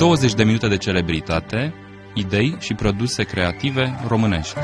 20 de minute de celebritate, idei și produse creative românești.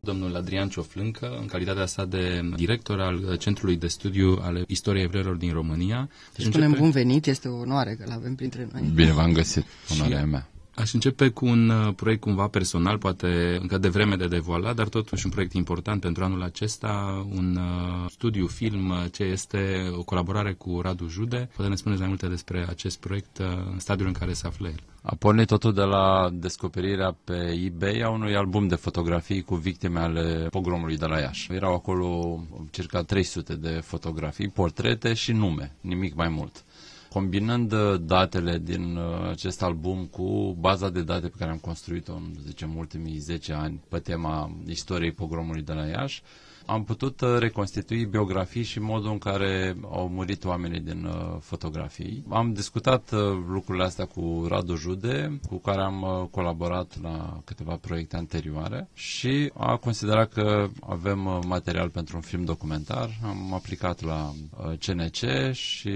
domnul Adrian Cioflâncă, în calitatea sa de director al Centrului de Studiu al Istoriei Evreilor din România. Deci spunem începe... bun venit, este o onoare că l-avem printre noi. Bine v-am găsit, onoarea mea. Aș începe cu un uh, proiect cumva personal, poate încă de vreme de devoalat, dar totuși un proiect important pentru anul acesta, un uh, studiu film uh, ce este o colaborare cu Radu Jude. Poate ne spuneți mai multe despre acest proiect în stadiul în care se află el. A pornit totul de la descoperirea pe eBay a unui album de fotografii cu victime ale pogromului de la Iași. Erau acolo circa 300 de fotografii, portrete și nume, nimic mai mult combinând uh, datele din uh, acest album cu baza de date pe care am construit-o în, zicem, ultimii 10 ani pe tema istoriei pogromului de la Iași, am putut uh, reconstitui biografii și modul în care au murit oamenii din uh, fotografii. Am discutat uh, lucrurile astea cu Radu Jude, cu care am colaborat la câteva proiecte anterioare și a considerat că avem material pentru un film documentar. Am aplicat la CNC și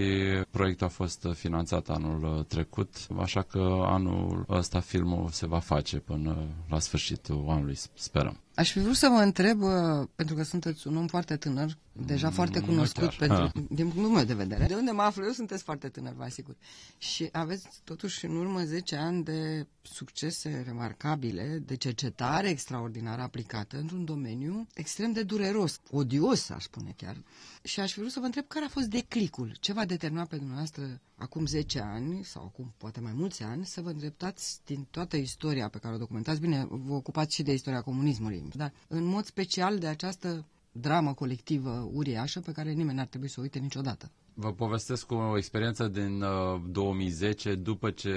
proiectul a fost finanțat anul trecut, așa că anul ăsta filmul se va face până la sfârșitul anului, sperăm. Aș fi vrut să vă întreb, uh, pentru că sunteți un om foarte tânăr, deja mm, foarte cunoscut pentru, ah. din punctul meu de vedere. De unde mă aflu eu, sunteți foarte tânăr, vă asigur. Și aveți totuși în urmă 10 ani de succese remarcabile, de cercetare extraordinară aplicată într-un domeniu extrem de dureros, odios, aș spune chiar. Și aș fi vrut să vă întreb care a fost declicul, ce v-a determinat pe dumneavoastră acum 10 ani, sau acum poate mai mulți ani, să vă îndreptați din toată istoria pe care o documentați. Bine, vă ocupați și de istoria comunismului, dar în mod special de această dramă colectivă uriașă pe care nimeni n-ar trebui să o uite niciodată. Vă povestesc o experiență din uh, 2010, după ce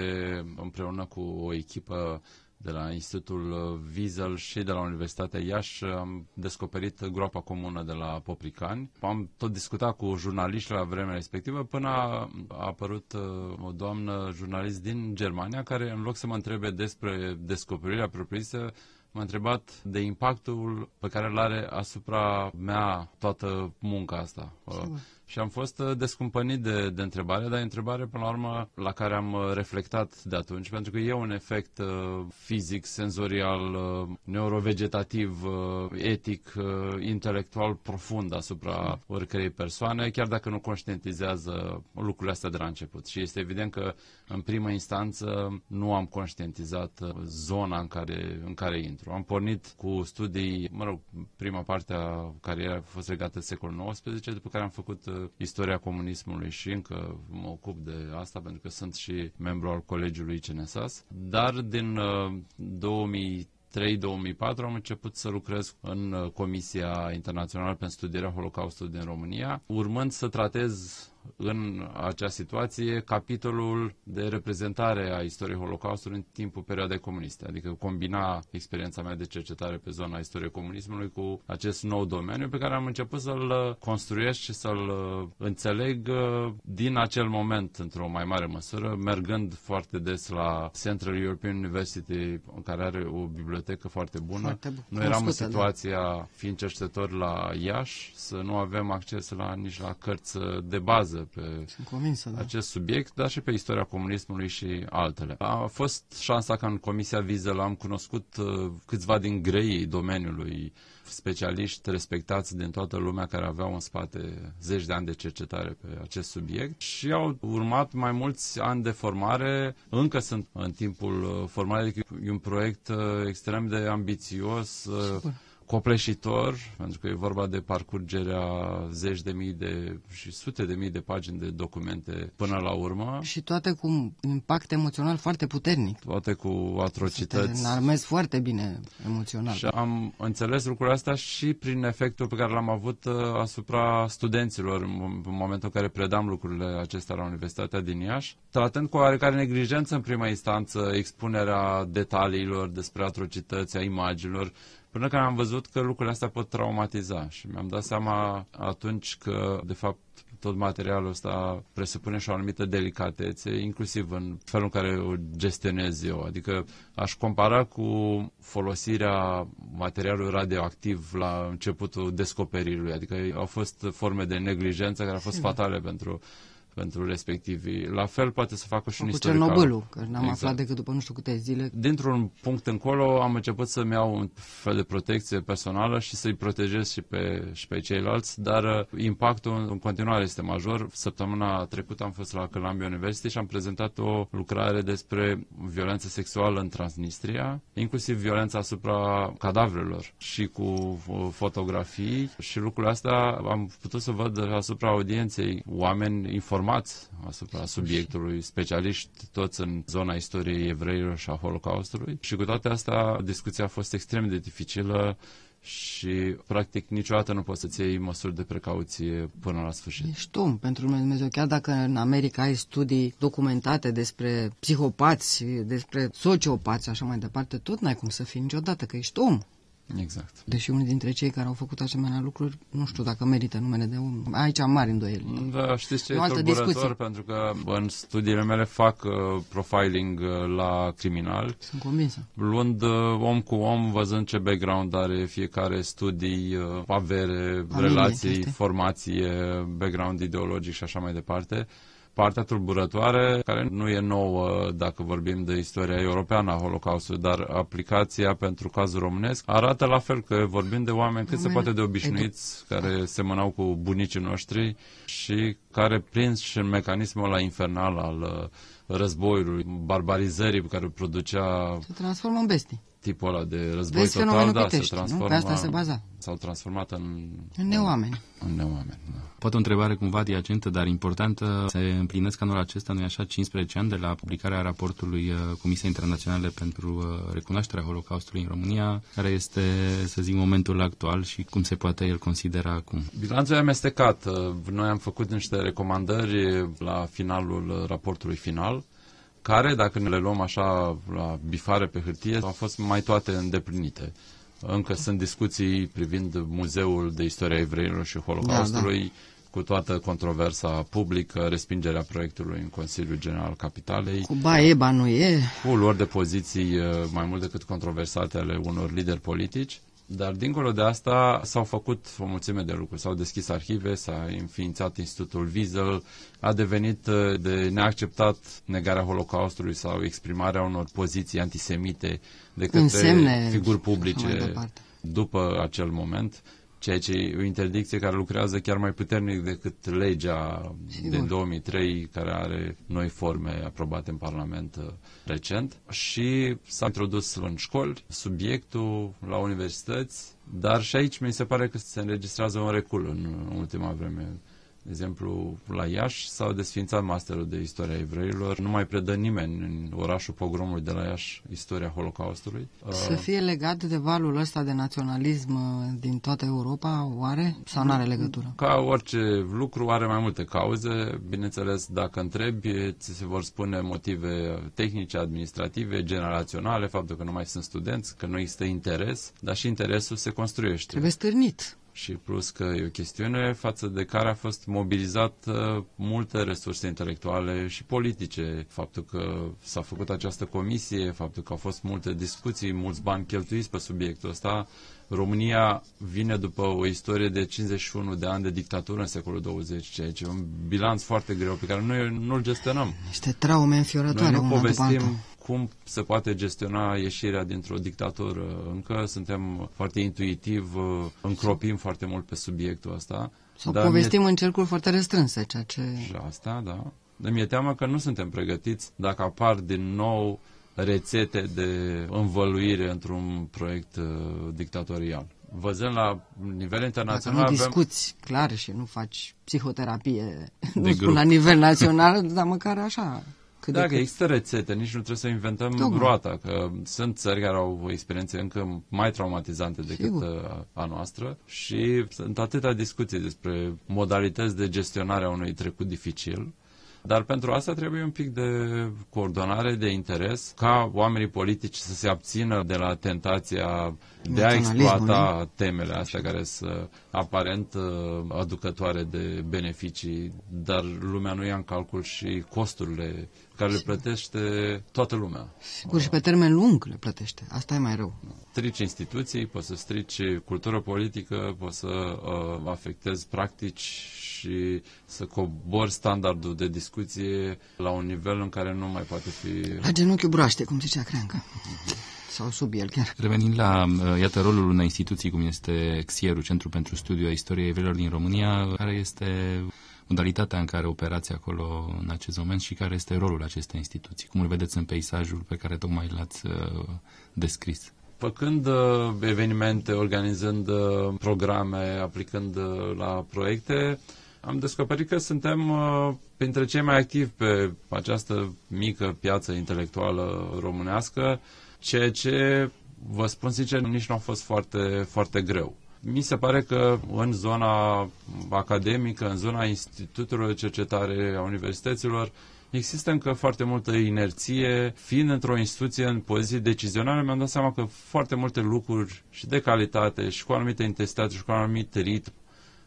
împreună cu o echipă de la Institutul uh, Wiesel și de la Universitatea Iași am descoperit groapa comună de la Popricani. Am tot discutat cu jurnaliști la vremea respectivă până a, apărut uh, o doamnă jurnalist din Germania care în loc să mă întrebe despre descoperirea propriu-zisă m-a întrebat de impactul pe care îl are asupra mea toată munca asta. Sigur și am fost uh, descumpănit de, de întrebare, dar e întrebare până la urmă la care am uh, reflectat de atunci, pentru că e un efect uh, fizic, senzorial, uh, neurovegetativ, uh, etic, uh, intelectual profund asupra oricărei persoane, chiar dacă nu conștientizează lucrurile astea de la început. Și este evident că în primă instanță nu am conștientizat uh, zona în care, în care intru. Am pornit cu studii, mă rog, prima parte a carierei a fost legată de secolul XIX, după care am făcut uh, istoria comunismului și încă mă ocup de asta pentru că sunt și membru al colegiului CNSAS, dar din uh, 2000 2003-2004 am început să lucrez în uh, Comisia Internațională pentru Studierea Holocaustului din România, urmând să tratez în acea situație capitolul de reprezentare a istoriei Holocaustului în timpul perioadei comuniste, adică combina experiența mea de cercetare pe zona istoriei comunismului cu acest nou domeniu pe care am început să-l construiesc și să-l înțeleg uh, din acel moment într-o mai mare măsură, mergând foarte des la Central European University, în care are o bibliotecă foarte bună. Foarte bu- Noi eram în da. situația, da. fiind cercetători la Iași, să nu avem acces la nici la cărți de bază bază pe convinsă, da. acest subiect, dar și pe istoria comunismului și altele. A fost șansa ca în Comisia Vizel am cunoscut uh, câțiva din greii domeniului, specialiști respectați din toată lumea care aveau în spate zeci de ani de cercetare pe acest subiect și au urmat mai mulți ani de formare, încă sunt în timpul uh, formării, adică e un proiect uh, extrem de ambițios, Super copleșitor, pentru că e vorba de parcurgerea zeci de mii de și sute de mii de pagini de documente până la urmă. Și toate cu un impact emoțional foarte puternic. Toate cu atrocități. Să te foarte bine emoțional. Și am înțeles lucrurile astea și prin efectul pe care l-am avut uh, asupra studenților în momentul în care predam lucrurile acestea la Universitatea din Iași, tratând cu oarecare neglijență în prima instanță expunerea detaliilor despre atrocități, a imaginilor, Până când am văzut că lucrurile astea pot traumatiza și mi-am dat seama atunci că, de fapt, tot materialul ăsta presupune și o anumită delicatețe, inclusiv în felul în care o gestionez eu. Adică aș compara cu folosirea materialului radioactiv la începutul descoperirii. Adică au fost forme de neglijență care au fost fatale pentru pentru respectivii. La fel poate să facă și un istoric. Cernobâlul, că n-am exact. aflat decât după nu știu câte zile. Dintr-un punct încolo am început să-mi iau un fel de protecție personală și să-i protejez și pe, și pe ceilalți, dar uh, impactul în continuare este major. Săptămâna trecută am fost la Columbia University și am prezentat o lucrare despre violență sexuală în Transnistria, inclusiv violența asupra cadavrelor și cu uh, fotografii și lucrurile astea am putut să văd asupra audienței oameni informați informați asupra subiectului, specialiști toți în zona istoriei evreilor și a Holocaustului. Și cu toate astea, discuția a fost extrem de dificilă și practic niciodată nu poți să-ți iei măsuri de precauție până la sfârșit. Ești om pentru Dumnezeu, chiar dacă în America ai studii documentate despre psihopați, despre sociopați și așa mai departe, tot n-ai cum să fii niciodată, că ești om. Exact. Deși unii dintre cei care au făcut asemenea lucruri, nu știu dacă merită numele de om. Aici am mari îndoieli. Da, știți ce e, e tulburător? Pentru că în studiile mele fac uh, profiling uh, la criminali. Sunt convinsă. Luând uh, om cu om, văzând ce background are fiecare studii, uh, avere, Familie, relații, este. formație, background ideologic și așa mai departe partea tulburătoare, care nu e nouă dacă vorbim de istoria europeană a Holocaustului, dar aplicația pentru cazul românesc arată la fel că vorbim de oameni cât se poate de obișnuiți, care semănau cu bunicii noștri și care prins și în mecanismul ăla infernal al uh, războiului, barbarizării pe care îl producea... Se transformă în bestii tipul ăla de război Vezi total, da, se transformă, asta se baza. S-au transformat în... În neoameni. În neoameni, da. Poate o întrebare cumva adiacentă, dar importantă. Se împlinesc anul acesta, nu așa, 15 ani de la publicarea raportului uh, Comisiei Internaționale pentru uh, Recunoașterea Holocaustului în România, care este, să zic, momentul actual și cum se poate el considera acum. Bilanțul e amestecat. Uh, noi am făcut niște recomandări la finalul raportului final care, dacă ne le luăm așa la bifare pe hârtie, au fost mai toate îndeplinite. Încă sunt discuții privind Muzeul de Istoria Evreilor și Holocaustului, da, da. cu toată controversa publică, respingerea proiectului în Consiliul General Capitalei. Cu ba nu e. Cu luări de poziții uh, mai mult decât controversate ale unor lideri politici. Dar dincolo de asta s-au făcut o mulțime de lucruri. S-au deschis arhive, s-a înființat Institutul Wiesel, a devenit uh, de neacceptat negarea Holocaustului sau exprimarea unor poziții antisemite de către Însemne figuri publice după acel moment ceea ce e o interdicție care lucrează chiar mai puternic decât legea Sigur. din 2003, care are noi forme aprobate în Parlament uh, recent. Și s-a introdus în școli subiectul la universități, dar și aici mi se pare că se înregistrează un recul în ultima vreme. De exemplu, la Iași s-au desfințat masterul de istoria evreilor. Nu mai predă nimeni în orașul pogromului de la Iași istoria Holocaustului. Să uh, fie legat de valul ăsta de naționalism uh, din toată Europa, oare? Sau nu are legătură? Ca orice lucru are mai multe cauze. Bineînțeles, dacă întrebi, ți se vor spune motive tehnice, administrative, generaționale, faptul că nu mai sunt studenți, că nu există interes, dar și interesul se construiește. Trebuie stârnit și plus că e o chestiune față de care a fost mobilizat uh, multe resurse intelectuale și politice. Faptul că s-a făcut această comisie, faptul că au fost multe discuții, mulți bani cheltuiți pe subiectul ăsta. România vine după o istorie de 51 de ani de dictatură în secolul 20, ceea ce e un bilanț foarte greu pe care noi nu-l gestionăm. Niște traume înfiorătoare Noi nu povestim cum se poate gestiona ieșirea dintr-o dictatură. Încă suntem foarte intuitiv, încropim foarte mult pe subiectul ăsta. Sau dar povestim în cercuri foarte restrânse, ceea ce... Și asta, da. Dar mi-e teamă că nu suntem pregătiți dacă apar din nou rețete de învăluire într-un proiect uh, dictatorial. Văzând la nivel internațional... Dacă nu discuți avem... clar și nu faci psihoterapie, nu spun la nivel național, dar măcar așa cât Dacă există rețete, nici nu trebuie să inventăm Tocmai. groata, că sunt țări care au o experiență încă mai traumatizante decât Sigur. Uh, a noastră și sunt atâtea discuții despre modalități de gestionare a unui trecut dificil Dar pentru asta trebuie un pic de coordonare, de interes, ca oamenii politici să se abțină de la tentația de a exploata temele astea care sunt aparent uh, aducătoare de beneficii, dar lumea nu ia în calcul și costurile care le plătește toată lumea. Sigur, și pe termen lung le plătește. Asta e mai rău. Strici instituții, poți să strici cultură politică, poți să uh, afectezi practici și să cobori standardul de discuție la un nivel în care nu mai poate fi... La genunchiul broaște, cum zicea Creancă. Sau sub el chiar. Revenind la, uh, iată, rolul unei instituții cum este XIERU, Centru pentru Studiu a Istoriei Evreilor din România, care este modalitatea în care operați acolo în acest moment și care este rolul acestei instituții. Cum îl vedeți în peisajul pe care tocmai l-ați uh, descris? Făcând uh, evenimente, organizând uh, programe, aplicând uh, la proiecte, am descoperit că suntem uh, printre cei mai activi pe această mică piață intelectuală românească, ceea ce, vă spun sincer, nici nu a fost foarte, foarte greu. Mi se pare că în zona academică, în zona institutelor de cercetare a universităților, există încă foarte multă inerție. Fiind într-o instituție în poziție decizională, mi-am dat seama că foarte multe lucruri și de calitate și cu anumite intensitate și cu un anumit ritm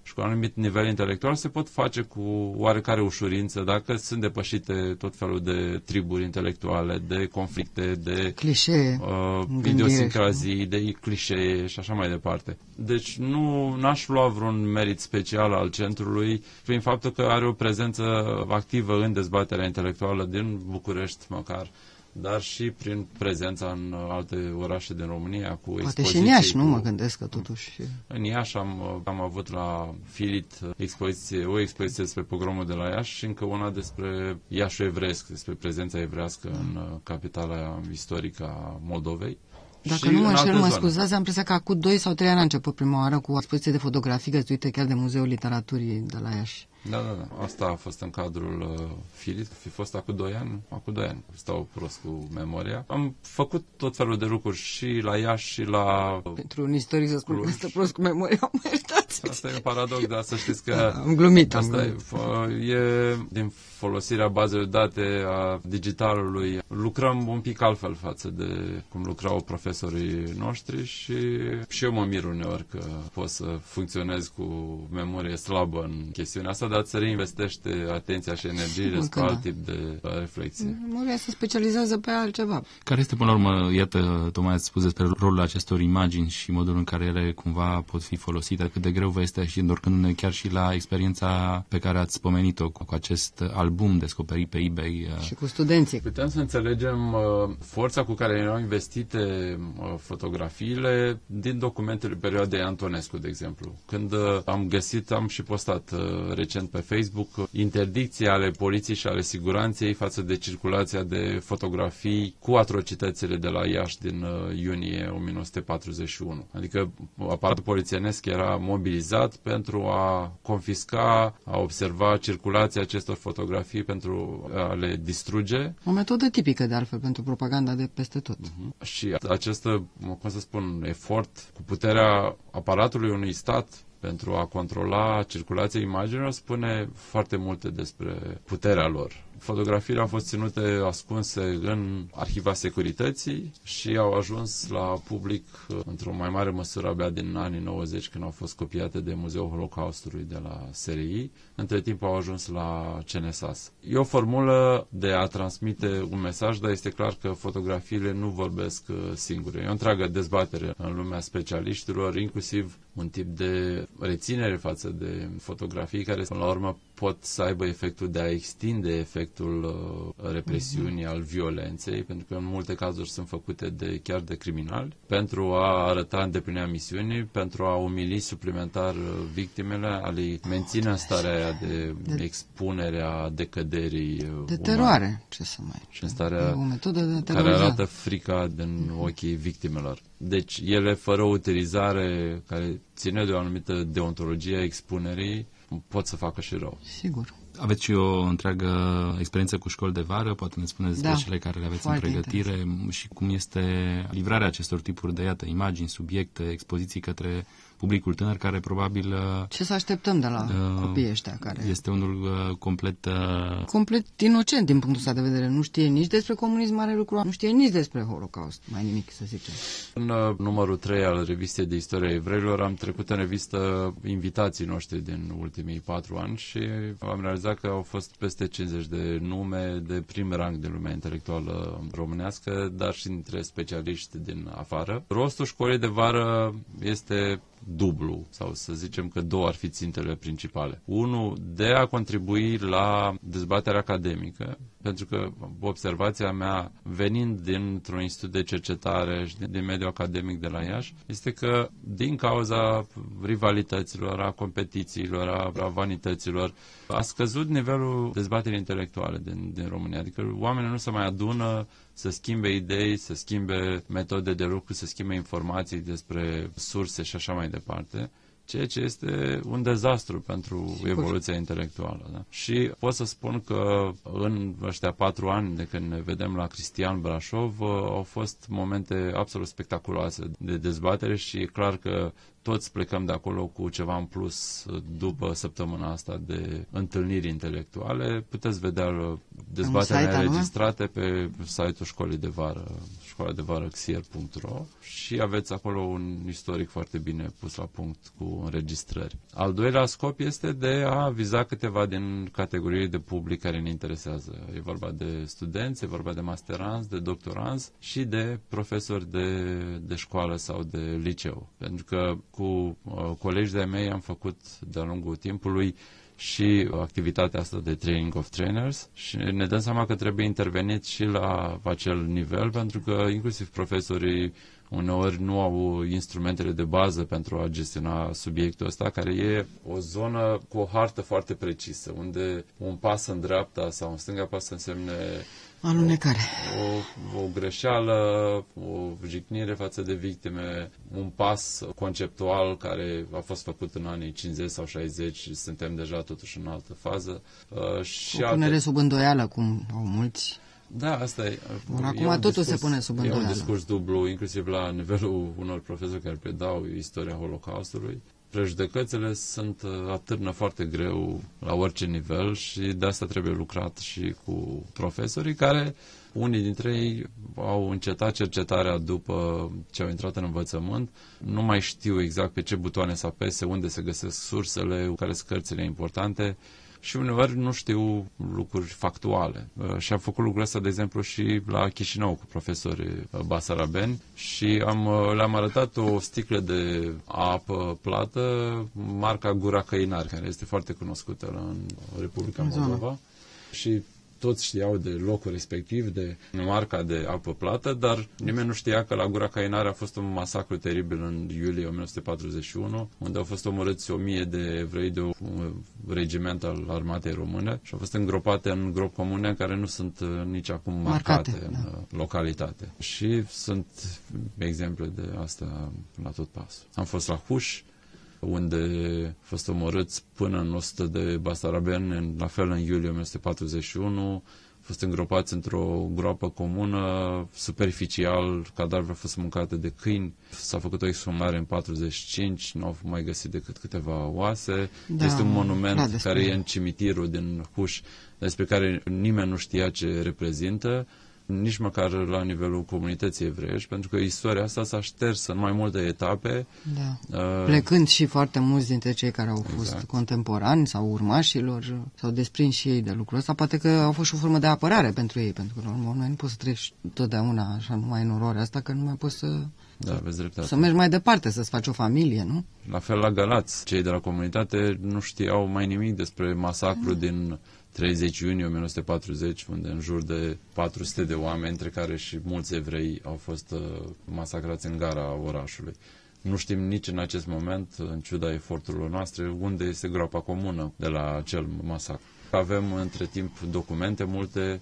și cu un anumit nivel intelectual se pot face cu oarecare ușurință dacă sunt depășite tot felul de triburi intelectuale, de conflicte, de clișee, uh, idiosincrazii, de clișee și așa mai departe. Deci nu aș lua vreun merit special al centrului prin faptul că are o prezență activă în dezbaterea intelectuală din București măcar dar și prin prezența în alte orașe din România cu Poate și în Iași, cu... nu mă gândesc că totuși... În Iași am, am avut la Filit expoziție, o expoziție despre pogromul de la Iași și încă una despre Iașul evresc, despre prezența evrească în uh, capitala istorică a Moldovei. Dacă nu mă înșel, mă scuzați, am impresia că acum 2 sau 3 ani a început prima oară cu o expoziție de fotografii găsuite chiar de Muzeul Literaturii de la Iași. Da, da, da. Asta a fost în cadrul uh, Filit, fi fost acum 2 ani, acum 2 ani, stau prost cu memoria. Am făcut tot felul de lucruri și la Iași și la... Pentru un istoric să spun că stă prost cu memoria, mă iertați. Asta e un paradox, dar să știți că... am glumit, asta am glumit. E, e din folosirea bazelor de date a digitalului. Lucrăm un pic altfel față de cum lucrau profesorii noștri și, și eu mă mir uneori că pot să funcționez cu memorie slabă în chestiunea asta, dar îți reinvestește atenția și energiile spre alt tip de reflexie. Memoria se specializează pe altceva. Care este, până la urmă, iată, tocmai ați spus despre rolul acestor imagini și modul în care ele cumva pot fi folosite, cât de greu vă este și întorcându-ne chiar și la experiența pe care ați pomenit-o cu acest album descoperit pe eBay. Uh. Și cu studenții. Putem să înțelegem uh, forța cu care erau investite uh, fotografiile din documentele perioadei Antonescu, de exemplu. Când uh, am găsit, am și postat uh, recent pe Facebook interdicții ale poliției și ale siguranței față de circulația de fotografii cu atrocitățile de la Iași din uh, iunie 1941. Adică aparatul polițienesc era mobilizat pentru a confisca, a observa circulația acestor fotografii pentru a le distruge. O metodă tipică, de altfel, pentru propaganda de peste tot. Uh-huh. Și această, cum să spun, efort cu puterea aparatului unui stat pentru a controla circulația imaginilor spune foarte multe despre puterea lor. Fotografiile au fost ținute ascunse în arhiva securității și au ajuns la public uh, într-o mai mare măsură abia din anii 90 când au fost copiate de Muzeul Holocaustului de la SRI. Între timp au ajuns la CNSAS. E o formulă de a transmite un mesaj, dar este clar că fotografiile nu vorbesc uh, singure. E o întreagă dezbatere în lumea specialiștilor, inclusiv un tip de reținere față de fotografii care, până la urmă, pot să aibă efectul de a extinde efectul uh, represiunii, al violenței, pentru că în multe cazuri sunt făcute de chiar de criminali, pentru a arăta îndeplinirea misiunii, pentru a umili suplimentar uh, victimele, a le menține în starea aia de, de expunere a decăderii uh, De teroare, umane. ce să mai... Și în starea o metodă de care arată frica din ochii victimelor. Deci ele fără o utilizare care ține de o anumită deontologie a expunerii, pot să facă și rău. Sigur. Aveți și o întreagă experiență cu școli de vară, poate ne spuneți da, cele care le aveți în pregătire intens. și cum este livrarea acestor tipuri de, iată, imagini, subiecte, expoziții către publicul tânăr care probabil... Ce să așteptăm de la uh, copiii ăștia care... Este unul uh, complet... Uh... Complet inocent din punctul ăsta de vedere. Nu știe nici despre comunism mare lucru, nu știe nici despre Holocaust, mai nimic să zicem. În uh, numărul 3 al revistei de istoria evreilor am trecut în revistă invitații noștri din ultimii patru ani și am realizat că au fost peste 50 de nume de prim rang de lumea intelectuală românească, dar și dintre specialiști din afară. Rostul școlii de vară este dublu, sau să zicem că două ar fi țintele principale. Unul, de a contribui la dezbaterea academică, pentru că observația mea, venind dintr-un institut de cercetare și din mediul academic de la Iași, este că din cauza rivalităților, a competițiilor, a, a vanităților, a scăzut nivelul dezbaterii intelectuale din, din România. Adică oamenii nu se mai adună să schimbe idei, să schimbe metode de lucru, să schimbe informații despre surse și așa mai departe ceea ce este un dezastru pentru Sigur. evoluția intelectuală. Da? Și pot să spun că în ăștia patru ani de când ne vedem la Cristian Brașov au fost momente absolut spectaculoase de dezbatere și e clar că toți plecăm de acolo cu ceva în plus după săptămâna asta de întâlniri intelectuale. Puteți vedea dezbaterile înregistrate pe site-ul școlii de vară, școala de vară xier.ro și aveți acolo un istoric foarte bine pus la punct cu înregistrări. Al doilea scop este de a viza câteva din categoriile de public care ne interesează. E vorba de studenți, e vorba de masteranți, de doctoranți și de profesori de, de școală sau de liceu. Pentru că cu uh, colegi de mei am făcut de-a lungul timpului și activitatea asta de training of trainers și ne dăm seama că trebuie intervenit și la acel nivel pentru că inclusiv profesorii uneori nu au instrumentele de bază pentru a gestiona subiectul ăsta, care e o zonă cu o hartă foarte precisă, unde un pas în dreapta sau în stânga pas să însemne Alunecare. O, o, o greșeală, o jignire față de victime, un pas conceptual care a fost făcut în anii 50 sau 60 și suntem deja totuși în altă fază. Uh, și o punere alte... sub îndoială, cum au mulți. Da, asta e. Or, acum totul discurs, se pune sub îndoială. E un discurs dublu, inclusiv la nivelul unor profesori care predau istoria Holocaustului prejudecățile sunt uh, atârnă foarte greu la orice nivel și de asta trebuie lucrat și cu profesorii care unii dintre ei au încetat cercetarea după ce au intrat în învățământ, nu mai știu exact pe ce butoane să apese, unde se găsesc sursele, care sunt cărțile importante și uneori nu știu lucruri factuale. Uh, și am făcut lucrul ăsta, de exemplu, și la Chișinău cu profesori uh, basarabeni și am, uh, le-am arătat o sticlă de apă plată, marca Gura Căinar, care este foarte cunoscută în Republica Moldova. Și toți știau de locul respectiv, de marca de apă plată, dar nimeni nu știa că la Gura Cainare a fost un masacru teribil în iulie 1941, unde au fost omorâți o mie de evrei de un regiment al armatei române și au fost îngropate în gropi comune care nu sunt uh, nici acum marcate, marcate în da. Uh, localitate. Și sunt exemple de asta la tot pasul. Am fost la Huș, unde a fost omorâți până în 100 de basarabeni, la fel în iulie 1941, a fost îngropați într-o groapă comună, superficial, cadavrele au fost mâncate de câini, s-a făcut o exhumare în 45, nu au mai găsit decât câteva oase. Da, este un monument da, care e în cimitirul din Huș, despre care nimeni nu știa ce reprezintă nici măcar la nivelul comunității evreiești, pentru că istoria asta s-a șters în mai multe etape. Da. Uh, Plecând și foarte mulți dintre cei care au fost exact. contemporani sau urmașilor, s-au desprins și ei de lucrul ăsta, poate că au fost și o formă de apărare pentru ei, pentru că la urmă nu poți să treci totdeauna așa numai în oroarea asta, că nu mai poți să da, aveți dreptate. Să mergi mai departe, să-ți faci o familie, nu? La fel la Galați, cei de la comunitate nu știau mai nimic despre masacru mm. din 30 iunie 1940, unde în jur de 400 de oameni, între care și mulți evrei, au fost uh, masacrați în gara orașului. Nu știm nici în acest moment, în ciuda eforturilor noastre, unde este groapa comună de la acel masacru. Avem între timp documente multe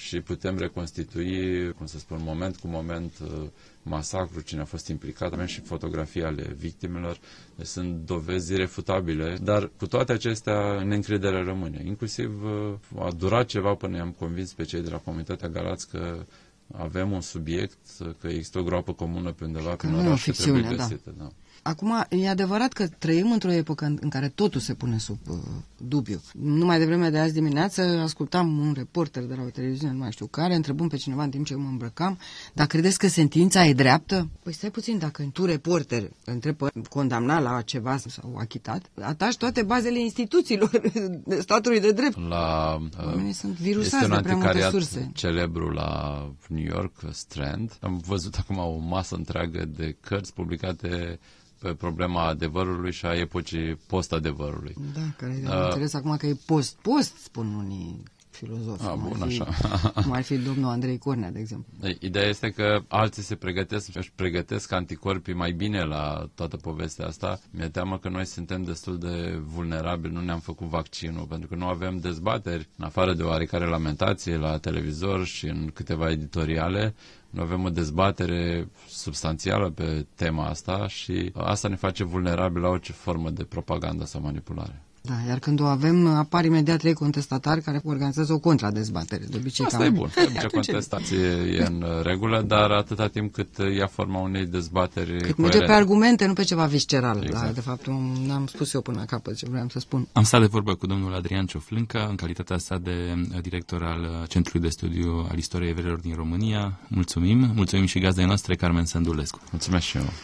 și putem reconstitui, cum să spun, moment cu moment uh, masacru, cine a fost implicat, avem și fotografii ale victimelor, deci sunt dovezi irefutabile, dar cu toate acestea neîncrederea rămâne. Inclusiv uh, a durat ceva până i-am convins pe cei de la Comunitatea Galați că avem un subiect, că există o groapă comună pe undeva prin oraș și trebuie da. găsită. Da. Acum, e adevărat că trăim într-o epocă în, în care totul se pune sub uh, dubiu. Numai de vreme de azi dimineață ascultam un reporter de la o televiziune, nu mai știu care, întrebând pe cineva în timp ce mă îmbrăcam, dar credeți că sentința e dreaptă? Păi stai puțin, dacă tu, reporter, întrebi condamnat la ceva sau achitat, atași toate bazele instituțiilor statului de drept. La, uh, sunt virusați de prea multe surse. celebru la New York, Strand. Am văzut acum o masă întreagă de cărți publicate pe problema adevărului și a epocii post-adevărului. Da, care uh, înțeles acum că e post-post, spun unii filozofi. A, bun, fi, așa. cum ar fi domnul Andrei Cornea, de exemplu. Ideea este că alții se pregătesc, își pregătesc anticorpii mai bine la toată povestea asta. Mi-e teamă că noi suntem destul de vulnerabili, nu ne-am făcut vaccinul, pentru că nu avem dezbateri, în afară de oarecare lamentație la televizor și în câteva editoriale, noi avem o dezbatere substanțială pe tema asta și asta ne face vulnerabil la orice formă de propagandă sau manipulare. Da, iar când o avem, apar imediat trei contestatari care organizează o contradezbatere. De obicei, Asta cam... e bun. Ce contestație e în regulă, dar atâta timp cât ia forma unei dezbateri Cât merge pe argumente, nu pe ceva visceral. Exact. Da, de fapt, n-am spus eu până la capăt ce vreau să spun. Am stat de vorbă cu domnul Adrian Cioflânca, în calitatea sa de director al Centrului de Studiu al Istoriei Evreilor din România. Mulțumim. Mulțumim și gazdei noastre, Carmen Sândulescu. Mulțumesc și eu.